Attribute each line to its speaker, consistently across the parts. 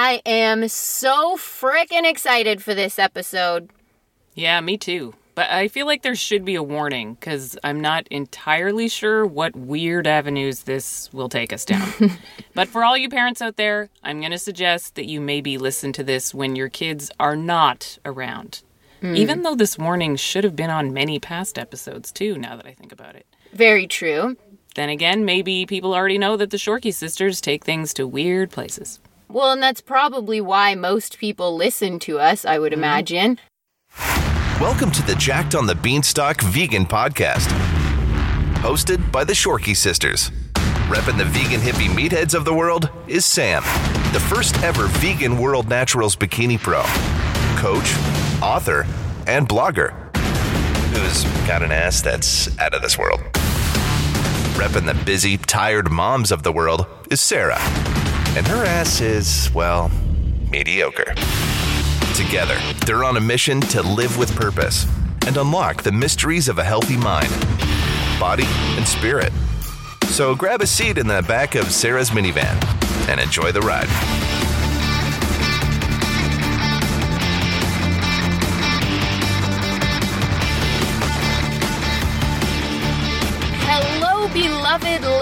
Speaker 1: I am so freaking excited for this episode.
Speaker 2: Yeah, me too. But I feel like there should be a warning because I'm not entirely sure what weird avenues this will take us down. but for all you parents out there, I'm going to suggest that you maybe listen to this when your kids are not around. Hmm. Even though this warning should have been on many past episodes too, now that I think about it.
Speaker 1: Very true.
Speaker 2: Then again, maybe people already know that the Shorkey sisters take things to weird places.
Speaker 1: Well, and that's probably why most people listen to us, I would mm-hmm. imagine.
Speaker 3: Welcome to the Jacked on the Beanstalk Vegan Podcast. Hosted by the Shorkey Sisters. Repping the vegan hippie meatheads of the world is Sam, the first ever vegan World Naturals Bikini Pro, coach, author, and blogger, who's got an ass that's out of this world. Repping the busy, tired moms of the world is Sarah, and her ass is, well, mediocre. Together, they're on a mission to live with purpose and unlock the mysteries of a healthy mind, body, and spirit. So grab a seat in the back of Sarah's minivan and enjoy the ride.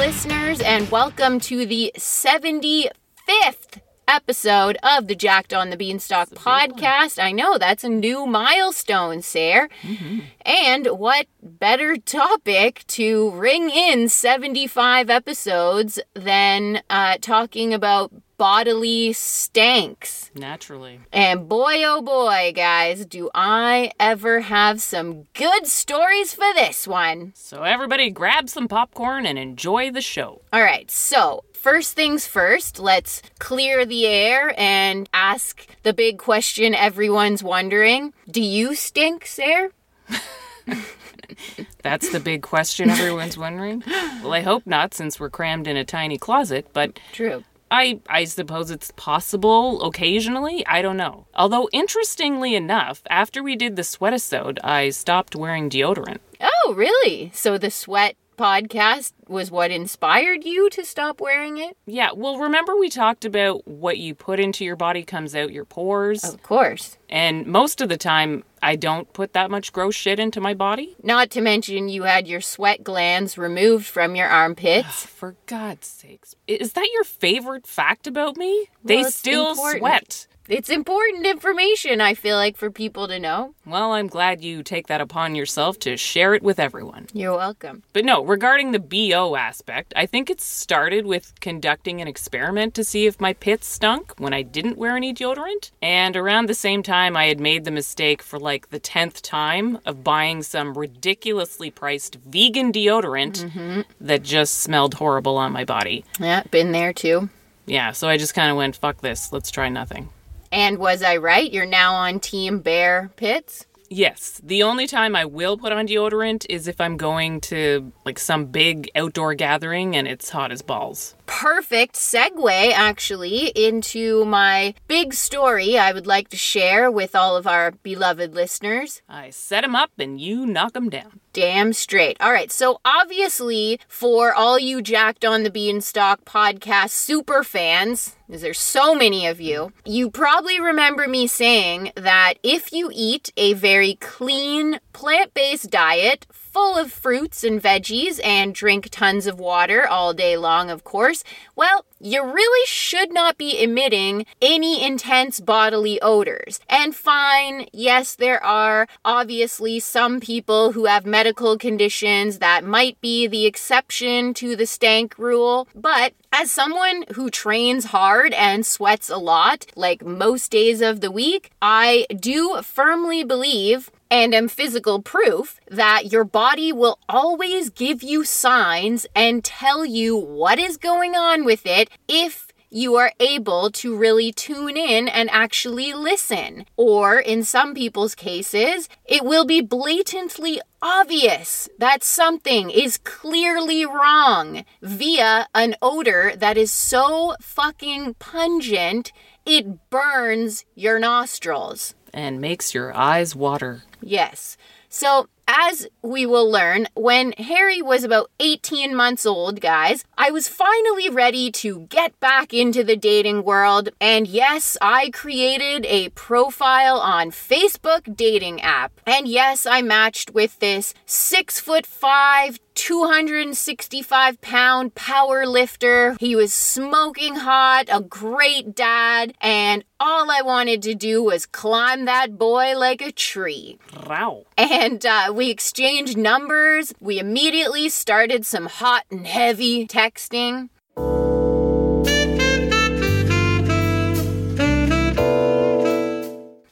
Speaker 1: Listeners, and welcome to the 75th episode of the Jacked on the Beanstalk podcast. I know that's a new milestone, Sarah. And what better topic to ring in 75 episodes than uh, talking about bodily stanks?
Speaker 2: Naturally.
Speaker 1: And boy, oh boy, guys, do I ever have some good stories for this one.
Speaker 2: So everybody grab some popcorn and enjoy the show.
Speaker 1: All right, so first things first, let's clear the air and ask the big question everyone's wondering Do you stink, Sarah?
Speaker 2: That's the big question everyone's wondering. Well, I hope not since we're crammed in a tiny closet, but
Speaker 1: True.
Speaker 2: I I suppose it's possible occasionally. I don't know. Although interestingly enough, after we did the sweatisode, I stopped wearing deodorant.
Speaker 1: Oh, really? So the sweat podcast was what inspired you to stop wearing it?
Speaker 2: Yeah, well, remember we talked about what you put into your body comes out your pores,
Speaker 1: Of course.
Speaker 2: and most of the time I don't put that much gross shit into my body.
Speaker 1: Not to mention you had your sweat glands removed from your armpits.
Speaker 2: For God's sakes. Is that your favorite fact about me? they still
Speaker 1: important.
Speaker 2: sweat.
Speaker 1: It's important information, I feel like, for people to know.
Speaker 2: Well, I'm glad you take that upon yourself to share it with everyone.
Speaker 1: You're welcome.
Speaker 2: But no, regarding the BO aspect, I think it started with conducting an experiment to see if my pits stunk when I didn't wear any deodorant. And around the same time, I had made the mistake for like the 10th time of buying some ridiculously priced vegan deodorant mm-hmm. that just smelled horrible on my body.
Speaker 1: Yeah, been there too.
Speaker 2: Yeah, so I just kind of went, fuck this, let's try nothing.
Speaker 1: And was I right? You're now on Team Bear Pits?
Speaker 2: Yes, the only time I will put on deodorant is if I'm going to like some big outdoor gathering and it's hot as balls.
Speaker 1: Perfect segue, actually, into my big story I would like to share with all of our beloved listeners.
Speaker 2: I set 'em up and you knock 'em down.
Speaker 1: Damn straight. All right, so obviously, for all you Jacked on the Beanstalk podcast super fans, because there's so many of you, you probably remember me saying that if you eat a very clean, plant based diet, full of fruits and veggies, and drink tons of water all day long, of course, well, you really should not be emitting any intense bodily odors. And fine, yes, there are obviously some people who have medical conditions that might be the exception to the stank rule, but as someone who trains hard and sweats a lot, like most days of the week, I do firmly believe and am physical proof that your body will always give you signs and tell you what is going on with it if you are able to really tune in and actually listen. Or in some people's cases, it will be blatantly obvious that something is clearly wrong via an odor that is so fucking pungent it burns your nostrils.
Speaker 2: And makes your eyes water.
Speaker 1: Yes. So as we will learn, when Harry was about 18 months old, guys, I was finally ready to get back into the dating world. And yes, I created a profile on Facebook dating app. And yes, I matched with this six foot five, 265 pound power lifter. He was smoking hot, a great dad, and all I wanted to do was climb that boy like a tree.
Speaker 2: Wow.
Speaker 1: And uh, we exchanged numbers. We immediately started some hot and heavy texting.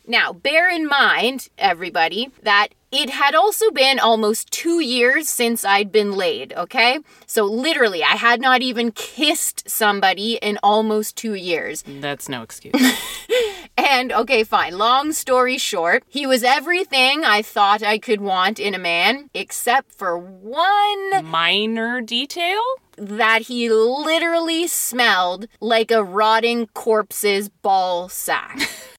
Speaker 1: Now, bear in mind, everybody, that it had also been almost two years since I'd been laid, okay? So, literally, I had not even kissed somebody in almost two years.
Speaker 2: That's no excuse.
Speaker 1: And okay, fine. Long story short, he was everything I thought I could want in a man, except for one
Speaker 2: Minor detail?
Speaker 1: that he literally smelled like a rotting corpse's ball sack.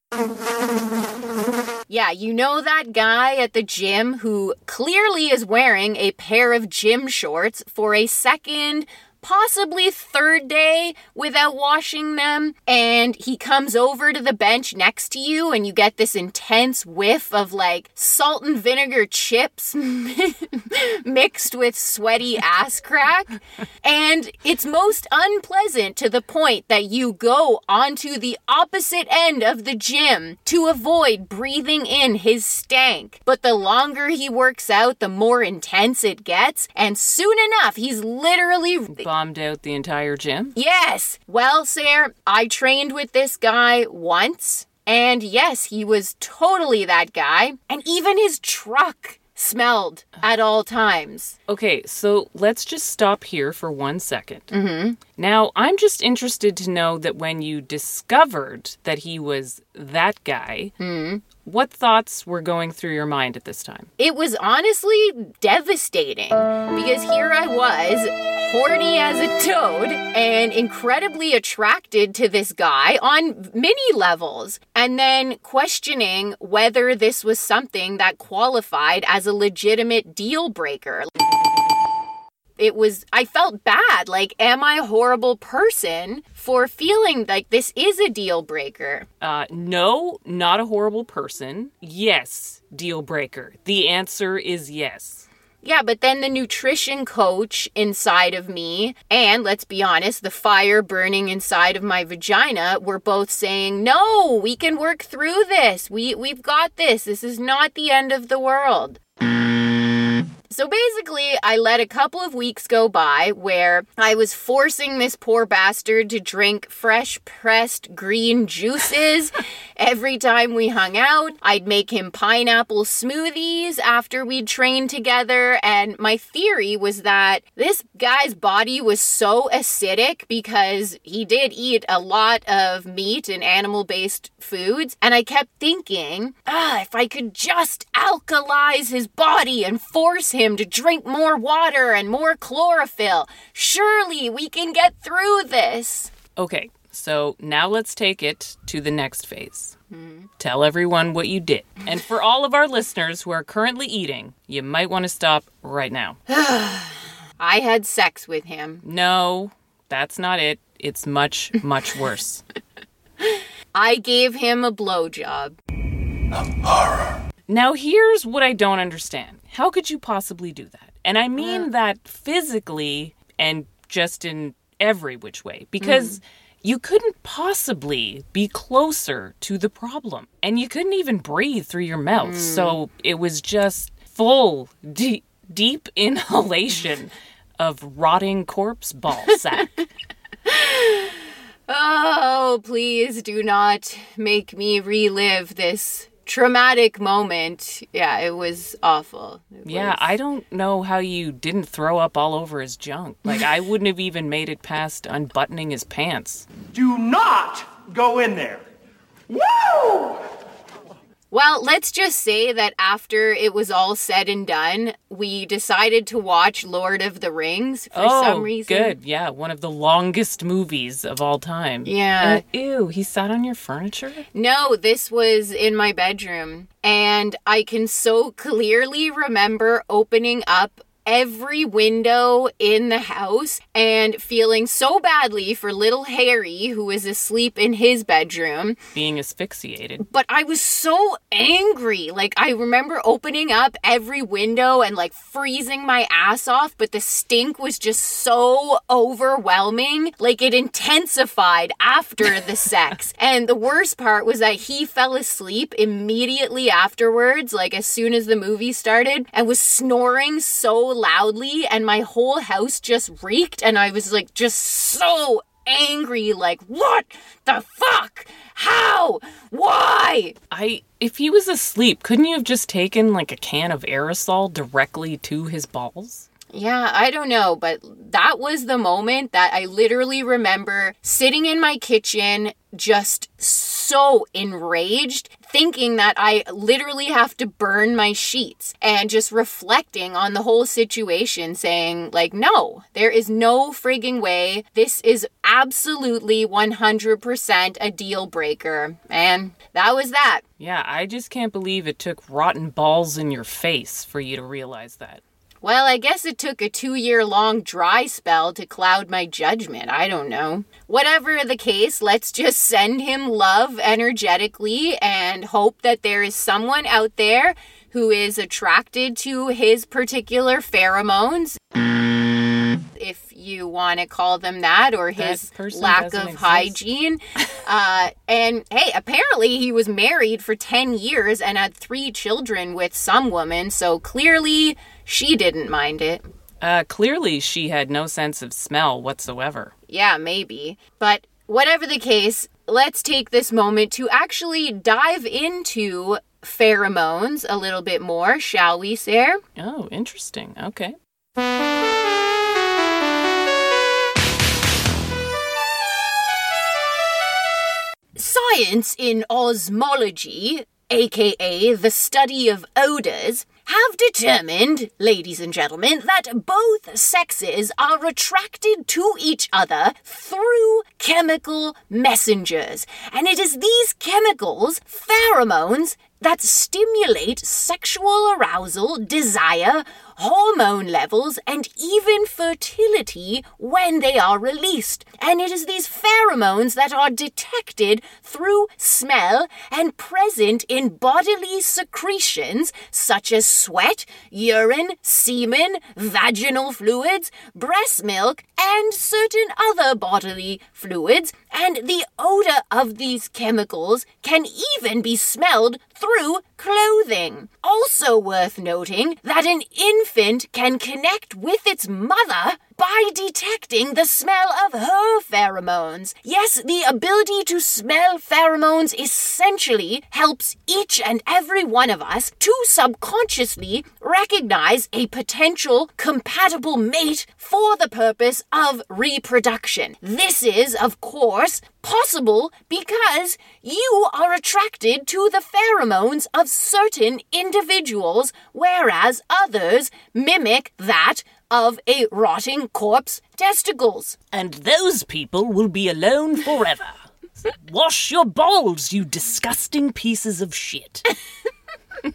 Speaker 1: yeah, you know that guy at the gym who clearly is wearing a pair of gym shorts for a second, possibly third day without washing them, and he comes over to the bench next to you, and you get this intense whiff of like salt and vinegar chips mixed with sweaty ass crack. And it's most unpleasant to the point that you go onto the opposite end of the gym to avoid breathing in his stank. But the longer he works out, the more intense it gets. And soon enough, he's literally
Speaker 2: Bombed out the entire gym?
Speaker 1: Yes. Well, sir, I trained with this guy once. And yes, he was totally that guy. And even his truck smelled at all times.
Speaker 2: Okay, so let's just stop here for one Mm-hmm. Now, I'm just interested to know that when you discovered that he was that guy, what thoughts were going through your mind at this time?
Speaker 1: It was honestly devastating because here I was, horny as a toad and incredibly attracted to this guy on many levels, and then questioning whether this was something that qualified as a legitimate deal breaker. It was, I felt bad. Like, am I a horrible person for feeling like this is a deal breaker?
Speaker 2: Uh, no, not a horrible person. Yes, deal breaker. The answer is yes.
Speaker 1: Yeah, but then the nutrition coach inside of me, and let's be honest, the fire burning inside of my vagina were both saying, "No, we can work through this. We we've got this. This is not the end of the world." So basically, I let a couple of weeks go by where I was forcing this poor bastard to drink fresh pressed green juices every time we hung out. I'd make him pineapple smoothies after we'd trained together. And my theory was that this guy's body was so acidic because he did eat a lot of meat and animal based foods. And I kept thinking, ah, if I could just alkalize his body and force him to drink more water and more chlorophyll, surely we can get through this.
Speaker 2: Okay, so now let's take it to the next phase. Tell everyone what you did. And for all of our listeners who are currently eating, you might want to stop right now.
Speaker 1: I had sex with him.
Speaker 2: No, that's not it. It's much, much worse.
Speaker 1: I gave him a blowjob.
Speaker 2: Now, here's what I don't understand. How could you possibly do that? And I mean uh. that physically and just in every which way, because mm. you couldn't possibly be closer to the problem. And you couldn't even breathe through your mouth. Mm. So it was just full, deep, deep inhalation of rotting corpse ball sack.
Speaker 1: Oh, please do not make me relive this traumatic moment. Yeah, it was awful. It
Speaker 2: Yeah,
Speaker 1: was-
Speaker 2: I don't know how you didn't throw up all over his junk. Like, I wouldn't have even made it past unbuttoning his pants.
Speaker 4: Do not go in there. Woo!
Speaker 1: Well, let's just say that after it was all said and done, we decided to watch Lord of the Rings for
Speaker 2: oh,
Speaker 1: some reason.
Speaker 2: good. Yeah, one of the longest movies of all time.
Speaker 1: Yeah.
Speaker 2: Uh, ew, he sat on your furniture?
Speaker 1: No, this was in my bedroom. And I can so clearly remember opening up every window in the house and feeling so badly for little Harry, who was asleep in his bedroom.
Speaker 2: Being asphyxiated.
Speaker 1: But I was so angry. Like, I remember opening up every window and like freezing my ass off, but the stink was just so overwhelming. Like, it intensified after the sex. And the worst part was that he fell asleep immediately afterwards, like, as soon as the movie started, and was snoring so loudly and my whole house just reeked and I was like just so angry like what the fuck? How? Why?
Speaker 2: I if he was asleep, couldn't you have just taken like a can of aerosol directly to his balls?
Speaker 1: yeah i don't know but that was the moment that i literally remember sitting in my kitchen just so enraged thinking that I literally have to burn my sheets and just reflecting on the whole situation, saying, like, no, there is no frigging way. This is absolutely 100% a deal breaker. And that was that.
Speaker 2: Yeah, I just can't believe it took rotten balls in your face for you to realize that.
Speaker 1: Well, I guess it took a two year long dry spell to cloud my judgment. I don't know. Whatever the case, let's just send him love energetically and hope that there is someone out there who is attracted to his particular pheromones. If you want to call them that, or his
Speaker 2: person
Speaker 1: lack of
Speaker 2: exist.
Speaker 1: hygiene. uh, and hey, apparently he was married for 10 years and had three children with some woman, so clearly she didn't mind it.
Speaker 2: Uh, clearly, she had no sense of smell whatsoever.
Speaker 1: Yeah, maybe. But whatever the case, let's take this moment to actually dive into pheromones a little bit more, shall we, Sarah?
Speaker 2: Oh, interesting. Okay.
Speaker 1: Science in osmology, aka the study of odors, have determined, ladies and gentlemen, that both sexes are attracted to each other through chemical messengers. And it is these chemicals, pheromones, that stimulate sexual arousal, desire, hormone levels, and even fertility when they are released. And it is these pheromones that are detected through smell and present in bodily secretions such as sweat, urine, semen, vaginal fluids, breast milk, and certain other bodily fluids. And the odor of these chemicals can even be smelled through clothing. Also worth noting that an infant can connect with its mother by detecting the smell of her pheromones. Yes, the ability to smell pheromones essentially helps each and every one of us to subconsciously recognize a potential compatible mate for the purpose of reproduction. This is, of course, possible because you are attracted to the pheromones of certain individuals, whereas others mimic that of a rotting corpse testicles.
Speaker 4: And those people will be alone forever. Wash your balls, you disgusting pieces of shit.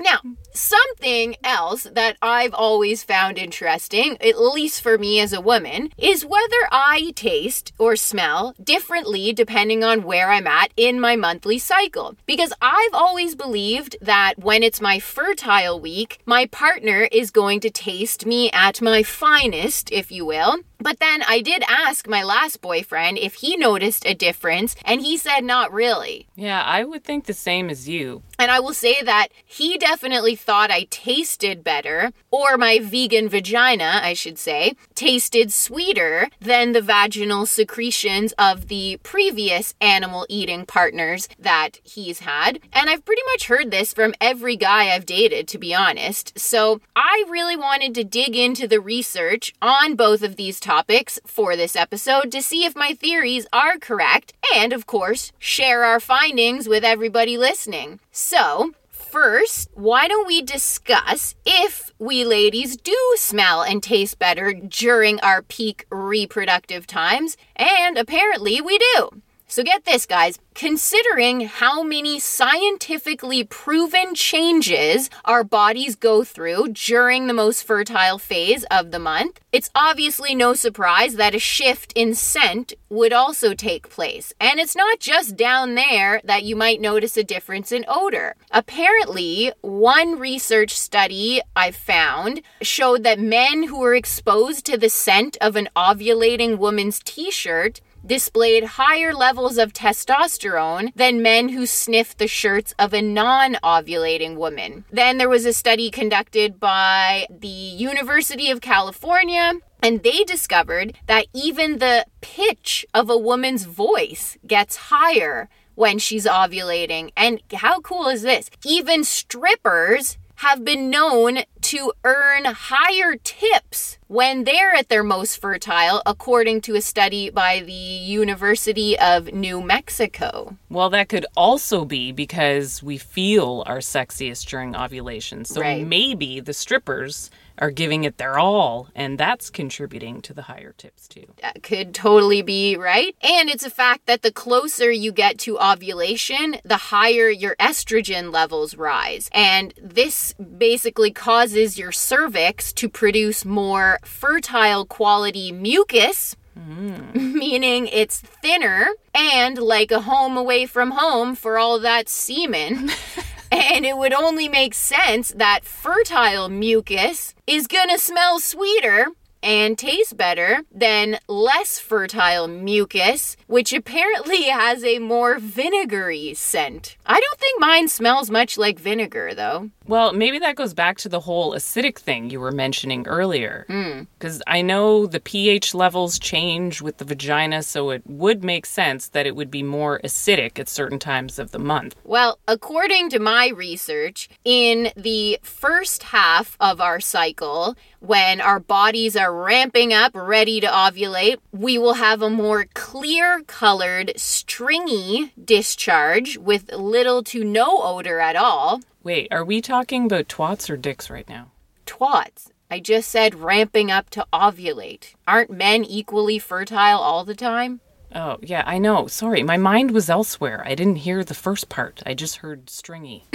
Speaker 1: Now, something else that I've always found interesting, at least for me as a woman, is whether I taste or smell differently depending on where I'm at in my monthly cycle. Because I've always believed that when it's my fertile week, my partner is going to taste me at my finest, if you will. But then I did ask my last boyfriend if he noticed a difference, and he said not really.
Speaker 2: Yeah, I would think the same as you.
Speaker 1: And I will say that he definitely thought I tasted better, or my vegan vagina, I should say, tasted sweeter than the vaginal secretions of the previous animal eating partners that he's had. And I've pretty much heard this from every guy I've dated, to be honest. So I really wanted to dig into the research on both of these topics for this episode to see if my theories are correct and, of course, share our findings with everybody listening. So, first, why don't we discuss if we ladies do smell and taste better during our peak reproductive times? And apparently we do. So get this, guys. Considering how many scientifically proven changes our bodies go through during the most fertile phase of the month, it's obviously no surprise that a shift in scent would also take place. And it's not just down there that you might notice a difference in odor. Apparently, one research study I found showed that men who were exposed to the scent of an ovulating woman's t shirt displayed higher levels of testosterone than men who sniffed the shirts of a non ovulating woman. Then there was a study conducted by the University of California. And they discovered that even the pitch of a woman's voice gets higher when she's ovulating. And how cool is this? Even strippers have been known to earn higher tips when they're at their most fertile, according to a study by the University of New Mexico.
Speaker 2: Well, that could also be because we feel our sexiest during ovulation. So
Speaker 1: Right.
Speaker 2: maybe the strippers are giving it their all, and that's contributing to the higher tips too.
Speaker 1: That could totally be right. And it's a fact that the closer you get to ovulation, the higher your estrogen levels rise. And this basically causes your cervix to produce more fertile quality mucus. Mm. Meaning it's thinner and like a home away from home for all that semen. And it would only make sense that fertile mucus is gonna smell sweeter and taste better than less fertile mucus, which apparently has a more vinegary scent. I don't think mine smells much like vinegar though.
Speaker 2: Well, maybe that goes back to the whole acidic thing you were mentioning earlier. Hmm. Because I know the pH levels change with the vagina, so it would make sense that it would be more acidic at certain times of the month.
Speaker 1: Well, according to my research, in the first half of our cycle, when our bodies are ramping up, ready to ovulate, we will have a more clear colored, stringy discharge with little to no odor at all.
Speaker 2: Wait, are we talking about twats or dicks right now?
Speaker 1: Twats. I just said ramping up to ovulate. Aren't men equally fertile all the time?
Speaker 2: Oh, yeah, I know. Sorry, my mind was elsewhere. I didn't hear the first part. I just heard stringy.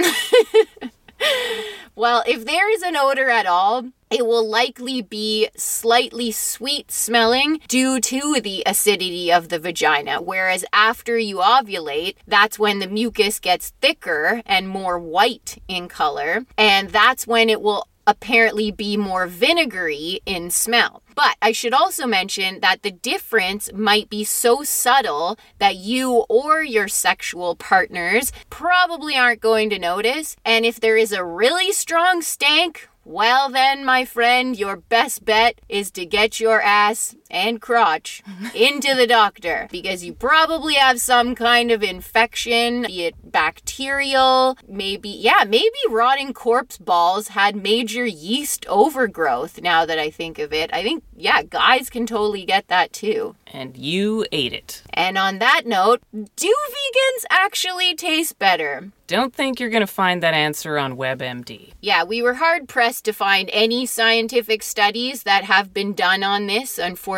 Speaker 1: Well, if there is an odor at all, it will likely be slightly sweet smelling due to the acidity of the vagina. Whereas after you ovulate, that's when the mucus gets thicker and more white in color. And that's when it will apparently be more vinegary in smell. But I should also mention that the difference might be so subtle that you or your sexual partners probably aren't going to notice. And if there is a really strong stank, well, then, my friend, your best bet is to get your ass and crotch into the doctor because you probably have some kind of infection, be it bacterial, maybe, yeah, maybe rotting corpse balls had major yeast overgrowth now that I think of it. I think, yeah, guys can totally get that too.
Speaker 2: And you ate it.
Speaker 1: And on that note, do vegans actually taste better?
Speaker 2: Don't think you're going to find that answer on WebMD.
Speaker 1: Yeah, we were hard pressed to find any scientific studies that have been done on this, unfortunately.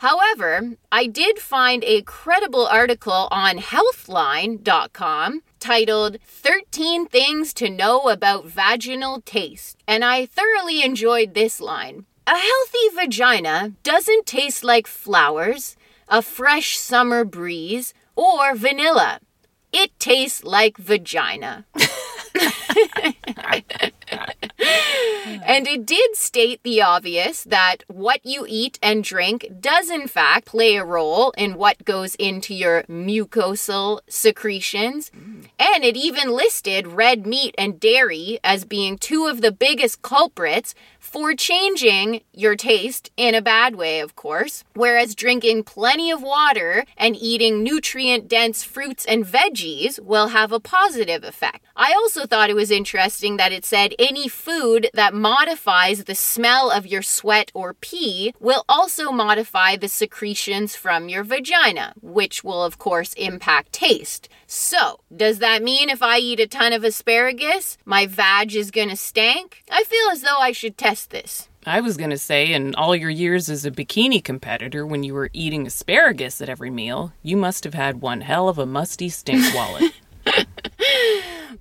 Speaker 1: However, I did find a credible article on healthline.com titled 13 Things to Know About Vaginal Taste, and I thoroughly enjoyed this line. A healthy vagina doesn't taste like flowers, a fresh summer breeze, or vanilla. It tastes like vagina. and it did state the obvious that what you eat and drink does, in fact, play a role in what goes into your mucosal secretions. Mm. And it even listed red meat and dairy as being two of the biggest culprits for changing your taste in a bad way, of course. Whereas drinking plenty of water and eating nutrient dense fruits and veggies will have a positive effect. I also thought it was interesting that it said any food that modifies the smell of your sweat or pee will also modify the secretions from your vagina, which will, of course, impact taste. So, does that mean if I eat a ton of asparagus, my vag is gonna stank? I feel as though I should test this.
Speaker 2: I was going to say, in all your years as a bikini competitor, when you were eating asparagus at every meal, you must have had one hell of a musty stink wallet.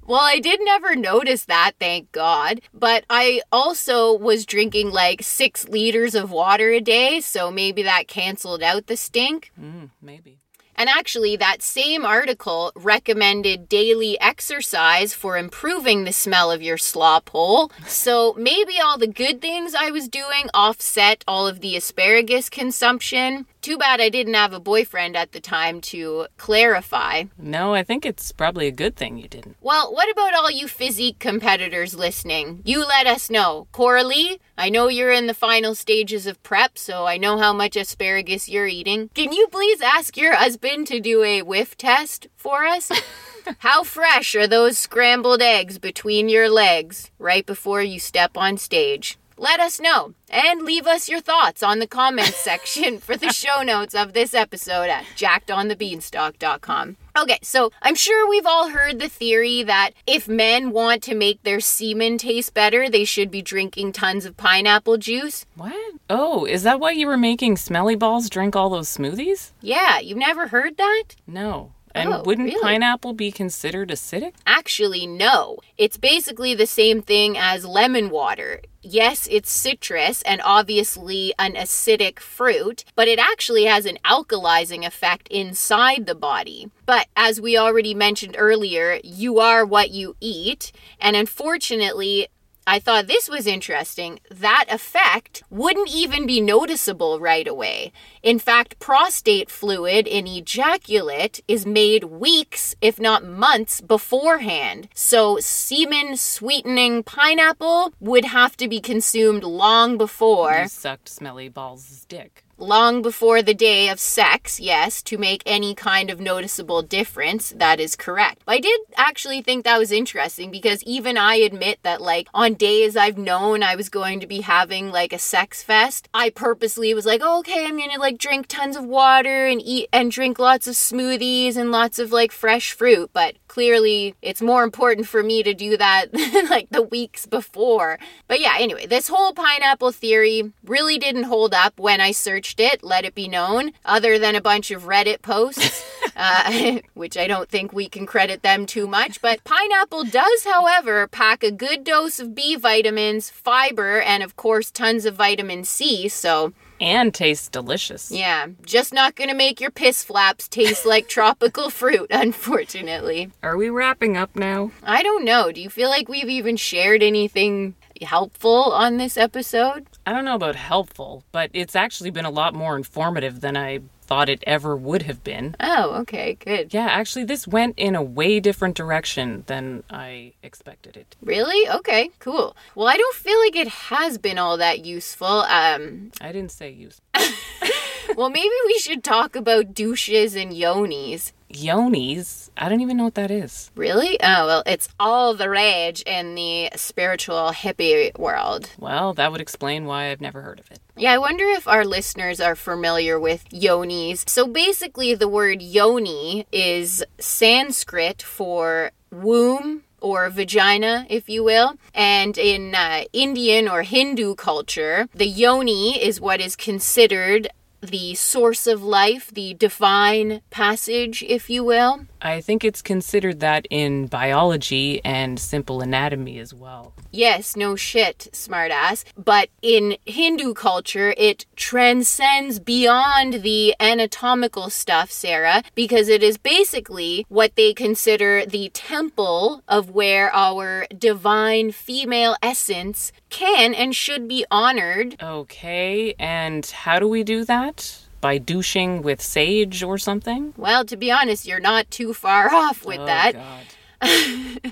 Speaker 1: Well, I did never notice that, thank God. But I also was drinking like six liters of water a day, so maybe that canceled out the stink.
Speaker 2: mm, maybe.
Speaker 1: And actually, that same article recommended daily exercise for improving the smell of your slop hole. So maybe all the good things I was doing offset all of the asparagus consumption. Too bad I didn't have a boyfriend at the time to clarify.
Speaker 2: No, I think it's probably a good thing you didn't.
Speaker 1: Well, what about all you physique competitors listening? You let us know. Coralie, I know you're in the final stages of prep, so I know how much asparagus you're eating. Can you please ask your husband to do a whiff test for us? How fresh are those scrambled eggs between your legs right before you step on stage? Let us know and leave us your thoughts on the comments section for the show notes of this episode at jackedonthebeanstalk.com. Okay, so I'm sure we've all heard the theory that if men want to make their semen taste better, they should be drinking tons of pineapple juice.
Speaker 2: What? Oh, is that why you were making smelly balls drink all those smoothies?
Speaker 1: Yeah, you've never heard that?
Speaker 2: No. And
Speaker 1: Oh,
Speaker 2: wouldn't
Speaker 1: really?
Speaker 2: pineapple be considered acidic?
Speaker 1: Actually, no. It's basically the same thing as lemon water. Yes, it's citrus and obviously an acidic fruit, but it actually has an alkalizing effect inside the body. But as we already mentioned earlier, you are what you eat, and unfortunately, I thought this was interesting. That effect wouldn't even be noticeable right away. In fact, prostate fluid in ejaculate is made weeks, if not months, beforehand. So, semen sweetening pineapple would have to be consumed long before
Speaker 2: You sucked smelly balls' dick.
Speaker 1: Long before the day of sex, yes, to make any kind of noticeable difference. That is correct. I did actually think that was interesting because even I admit that, like, on days I've known I was going to be having like a sex fest, I purposely was like, oh, okay, I'm gonna like drink tons of water and eat and drink lots of smoothies and lots of like fresh fruit. But clearly, it's more important for me to do that like the weeks before. But yeah, anyway, this whole pineapple theory really didn't hold up when I searched it, let it be known, other than a bunch of Reddit posts, uh, which I don't think we can credit them too much. But pineapple does, however, pack a good dose of B vitamins, fiber, and of course, tons of vitamin C. So,
Speaker 2: And tastes delicious.
Speaker 1: yeah, just not gonna make your piss flaps taste like tropical fruit, unfortunately.
Speaker 2: Are we wrapping up now?
Speaker 1: I don't know. Do you feel like we've even shared anything helpful on this episode?
Speaker 2: I don't know about helpful, but it's actually been a lot more informative than I thought it ever would have been.
Speaker 1: Oh, okay, good.
Speaker 2: Yeah, actually, this went in a way different direction than I expected it.
Speaker 1: Really? Okay, cool. Well, I don't feel like it has been all that useful. Um,
Speaker 2: I didn't say useful.
Speaker 1: well, maybe we should talk about douches and yonis.
Speaker 2: Yonis? I don't even know what that is.
Speaker 1: Really? Oh, well, it's all the rage in the spiritual hippie world.
Speaker 2: Well, that would explain why I've never heard of it.
Speaker 1: Yeah, I wonder if our listeners are familiar with yonis. So basically, the word yoni is Sanskrit for womb or vagina, if you will. And in uh, Indian or Hindu culture, the yoni is what is considered the source of life, the divine passage, if you will.
Speaker 2: I think it's considered that in biology and simple anatomy as well.
Speaker 1: Yes, no shit, smartass. But in Hindu culture, it transcends beyond the anatomical stuff, Sarah, because it is basically what they consider the temple of where our divine female essence can and should be honored.
Speaker 2: Okay, and how do we do that? By douching with sage or something?
Speaker 1: Well, to be honest, you're not too far off with
Speaker 2: oh,
Speaker 1: that.
Speaker 2: God.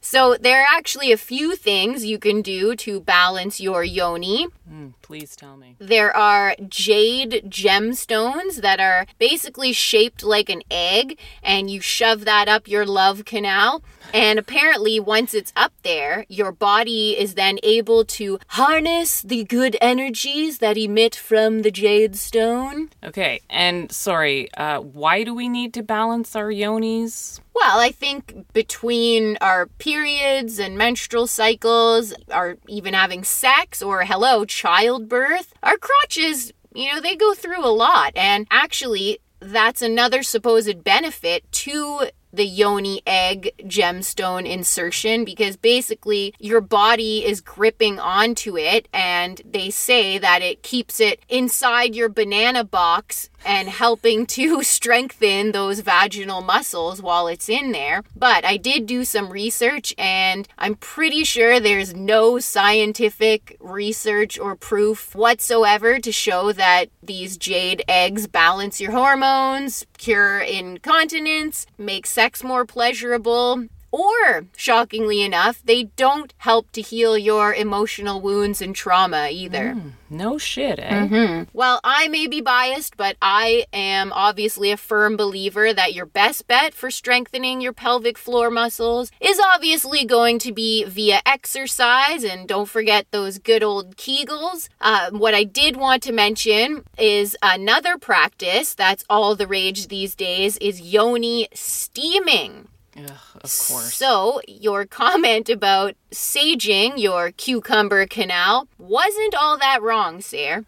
Speaker 1: So there are actually a few things you can do to balance your yoni.
Speaker 2: Mm, please tell me.
Speaker 1: There are jade gemstones that are basically shaped like an egg, and you shove that up your love canal. And apparently, once it's up there, your body is then able to harness the good energies that emit from the jade stone.
Speaker 2: Okay, and sorry, uh, why do we need to balance our yonis?
Speaker 1: Well, I think between our periods and menstrual cycles, or even having sex, or hello, childbirth, our crotches, you know, they go through a lot. And actually, that's another supposed benefit to the yoni egg gemstone insertion because basically your body is gripping onto it and they say that it keeps it inside your banana box and helping to strengthen those vaginal muscles while it's in there. But I did do some research and I'm pretty sure there's no scientific research or proof whatsoever to show that these jade eggs balance your hormones, cure incontinence, make sex more pleasurable, or, shockingly enough, they don't help to heal your emotional wounds and trauma either.
Speaker 2: No shit, eh?
Speaker 1: Well, I may be biased, but I am obviously a firm believer that your best bet for strengthening your pelvic floor muscles is obviously going to be via exercise. And don't forget those good old Kegels. Uh, what I did want to mention is another practice that's all the rage these days is yoni steaming.
Speaker 2: Ugh, of course.
Speaker 1: So, your comment about saging your cucumber canal wasn't all that wrong, Sarah.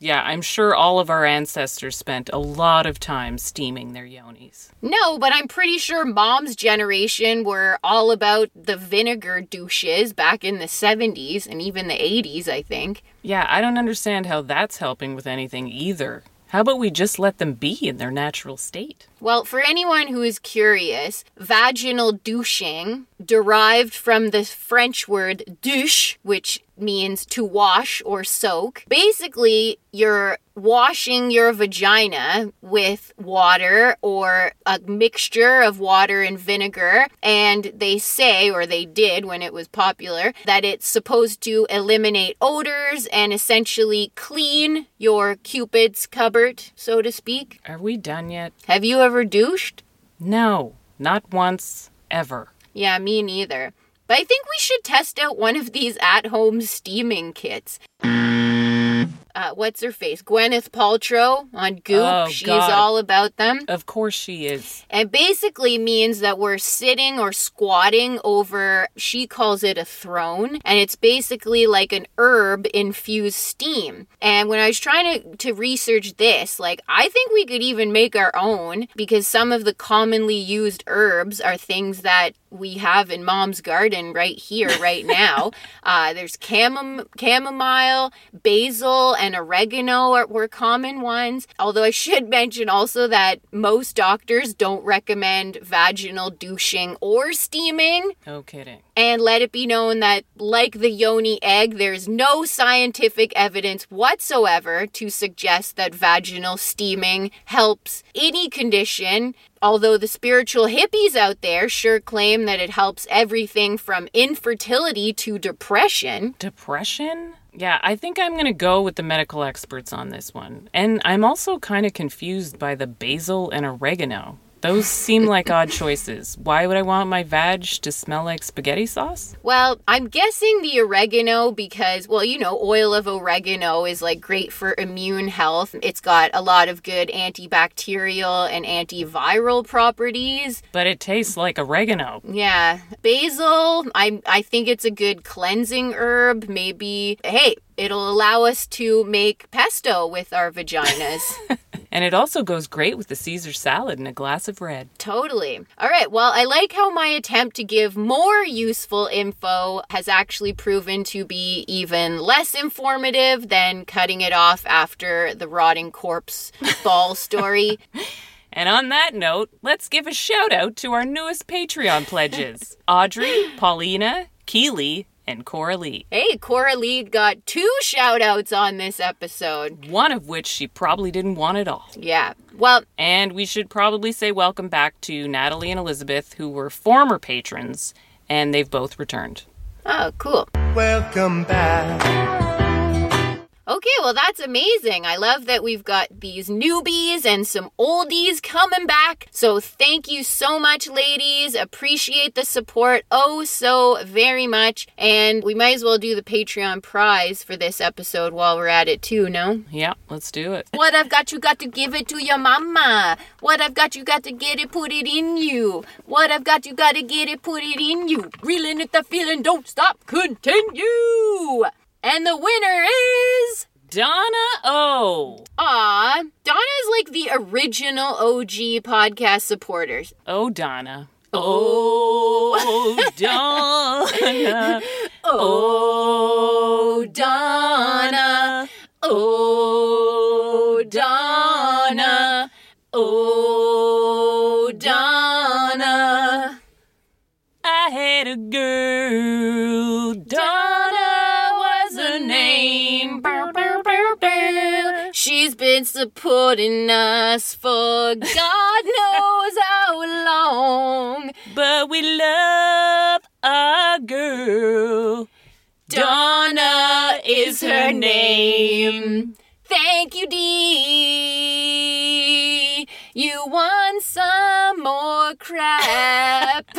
Speaker 2: Yeah, I'm sure all of our ancestors spent a lot of time steaming their yonis.
Speaker 1: No, but I'm pretty sure mom's generation were all about the vinegar douches back in the 70s and even the 80s, I think.
Speaker 2: Yeah, I don't understand how that's helping with anything either. How about we just let them be in their natural state?
Speaker 1: Well, for anyone who is curious, vaginal douching derived from the French word douche, which means to wash or soak. Basically, you're washing your vagina with water or a mixture of water and vinegar. And they say, or they did when it was popular, that it's supposed to eliminate odors and essentially clean your Cupid's cupboard, so to speak.
Speaker 2: Are we done yet?
Speaker 1: Have you ever douched?
Speaker 2: No, not once, ever.
Speaker 1: Yeah, me neither. But I think we should test out one of these at home steaming kits. Uh, what's her face? Gwyneth Paltrow on Goop.
Speaker 2: Oh,
Speaker 1: She's all about them.
Speaker 2: Of course she is.
Speaker 1: And basically means that we're sitting or squatting over, she calls it a throne. And it's basically like an herb infused steam. And when I was trying to, to research this, like, I think we could even make our own because some of the commonly used herbs are things that we have in mom's garden right here, right now. uh, there's chamom- chamomile, basil, and oregano are, were common ones. Although I should mention also that most doctors don't recommend vaginal douching or steaming.
Speaker 2: No kidding.
Speaker 1: And let it be known that, like the yoni egg, there's no scientific evidence whatsoever to suggest that vaginal steaming helps any condition. Although the spiritual hippies out there sure claim that it helps everything from infertility to depression.
Speaker 2: Depression? Yeah, I think I'm going to go with the medical experts on this one. And I'm also kind of confused by the basil and oregano. Those seem like odd choices. Why would I want my vag to smell like spaghetti sauce?
Speaker 1: Well, I'm guessing the oregano because, well, you know, oil of oregano is like great for immune health. It's got a lot of good antibacterial and antiviral properties.
Speaker 2: But it tastes like oregano.
Speaker 1: Yeah, basil, I I think it's a good cleansing herb. Maybe hey, it'll allow us to make pesto with our vaginas.
Speaker 2: And it also goes great with the Caesar salad and a glass of red.
Speaker 1: Totally. All right. Well, I like how my attempt to give more useful info has actually proven to be even less informative than cutting it off after the rotting corpse ball story.
Speaker 2: And on that note, let's give a shout out to our newest Patreon pledges Audrey, Paulina, Keely, and Coralie.
Speaker 1: Hey, Coralie got two shout outs on this episode.
Speaker 2: One of which she probably didn't want at all.
Speaker 1: Yeah. Well,
Speaker 2: And we should probably say welcome back to Natalie and Elizabeth, who were former patrons and they've both returned.
Speaker 1: Oh, cool.
Speaker 5: Welcome back.
Speaker 1: Okay, well, that's amazing. I love that we've got these newbies and some oldies coming back. So, thank you so much, ladies. Appreciate the support oh so very much. And we might as well do the Patreon prize for this episode while we're at it, too, no?
Speaker 2: Yeah, let's do it.
Speaker 1: What I've got, you got to give it to your mama. What I've got, you got to get it, put it in you. What I've got, you got to get it, put it in you. Reeling at the feeling, don't stop, continue. And the winner is.
Speaker 2: Donna O.
Speaker 1: Aw, Donna's like the original OG podcast supporters.
Speaker 2: Oh, Donna. Oh, oh Donna.
Speaker 1: Oh, Donna. Oh, Donna. Oh, Donna.
Speaker 2: I had a girl.
Speaker 1: Supporting us for God knows how long.
Speaker 2: But we love our girl.
Speaker 1: Donna is her name. Thank you, Dee. You won some more crap.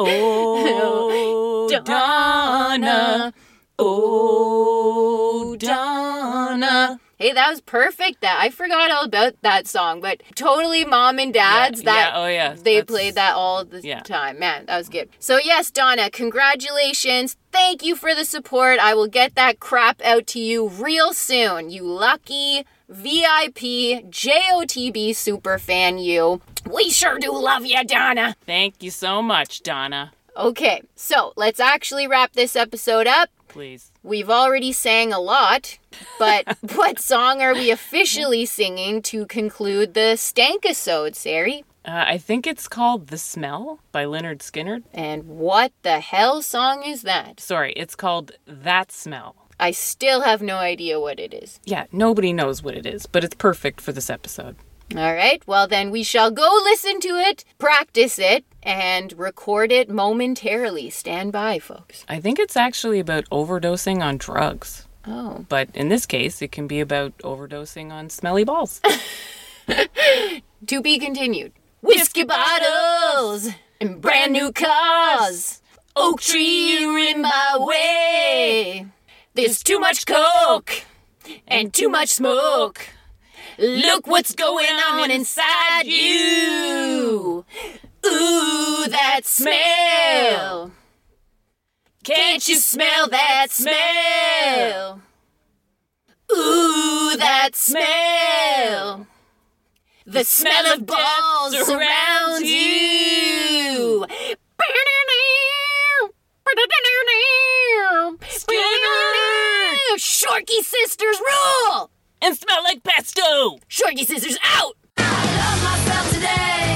Speaker 2: Oh, Donna.
Speaker 1: Oh, Donna. Hey, that was perfect. That I forgot all about that song, but totally mom and dad's
Speaker 2: Yeah,
Speaker 1: that
Speaker 2: yeah, oh, yeah,
Speaker 1: they
Speaker 2: that's-
Speaker 1: played that all the
Speaker 2: yeah.
Speaker 1: time. Man, that was good. So yes, Donna, congratulations. Thank you for the support. I will get that crap out to you real soon. You lucky VIP JOTB super fan you. We sure do love you, Donna.
Speaker 2: Thank you so much, Donna.
Speaker 1: Okay, so let's actually wrap this episode up.
Speaker 2: Please.
Speaker 1: We've already sang a lot, but what song are we officially singing to conclude the Stankisode, Sari?
Speaker 2: Uh, I think it's called The Smell by Lynyrd Skynyrd.
Speaker 1: And what the hell song is that?
Speaker 2: Sorry, it's called That Smell.
Speaker 1: I still have no idea what it is.
Speaker 2: Yeah, nobody knows what it is, but it's perfect for this episode.
Speaker 1: All right, well, then we shall go listen to it, practice it, and record it momentarily. Stand by, folks.
Speaker 2: I think it's actually about overdosing on drugs.
Speaker 1: Oh.
Speaker 2: But in this case, it can be about overdosing on smelly balls.
Speaker 1: To be continued. Whiskey bottles and brand new cars. Oak tree, in my way. There's too much coke and too much smoke. Look what's going on inside you. Ooh, that smell. Can't you smell that smell? Ooh, that smell. The smell of balls surrounds you. Shorky sisters rule!
Speaker 2: And smell like pesto!
Speaker 1: Shorky sisters out!
Speaker 6: love myself today.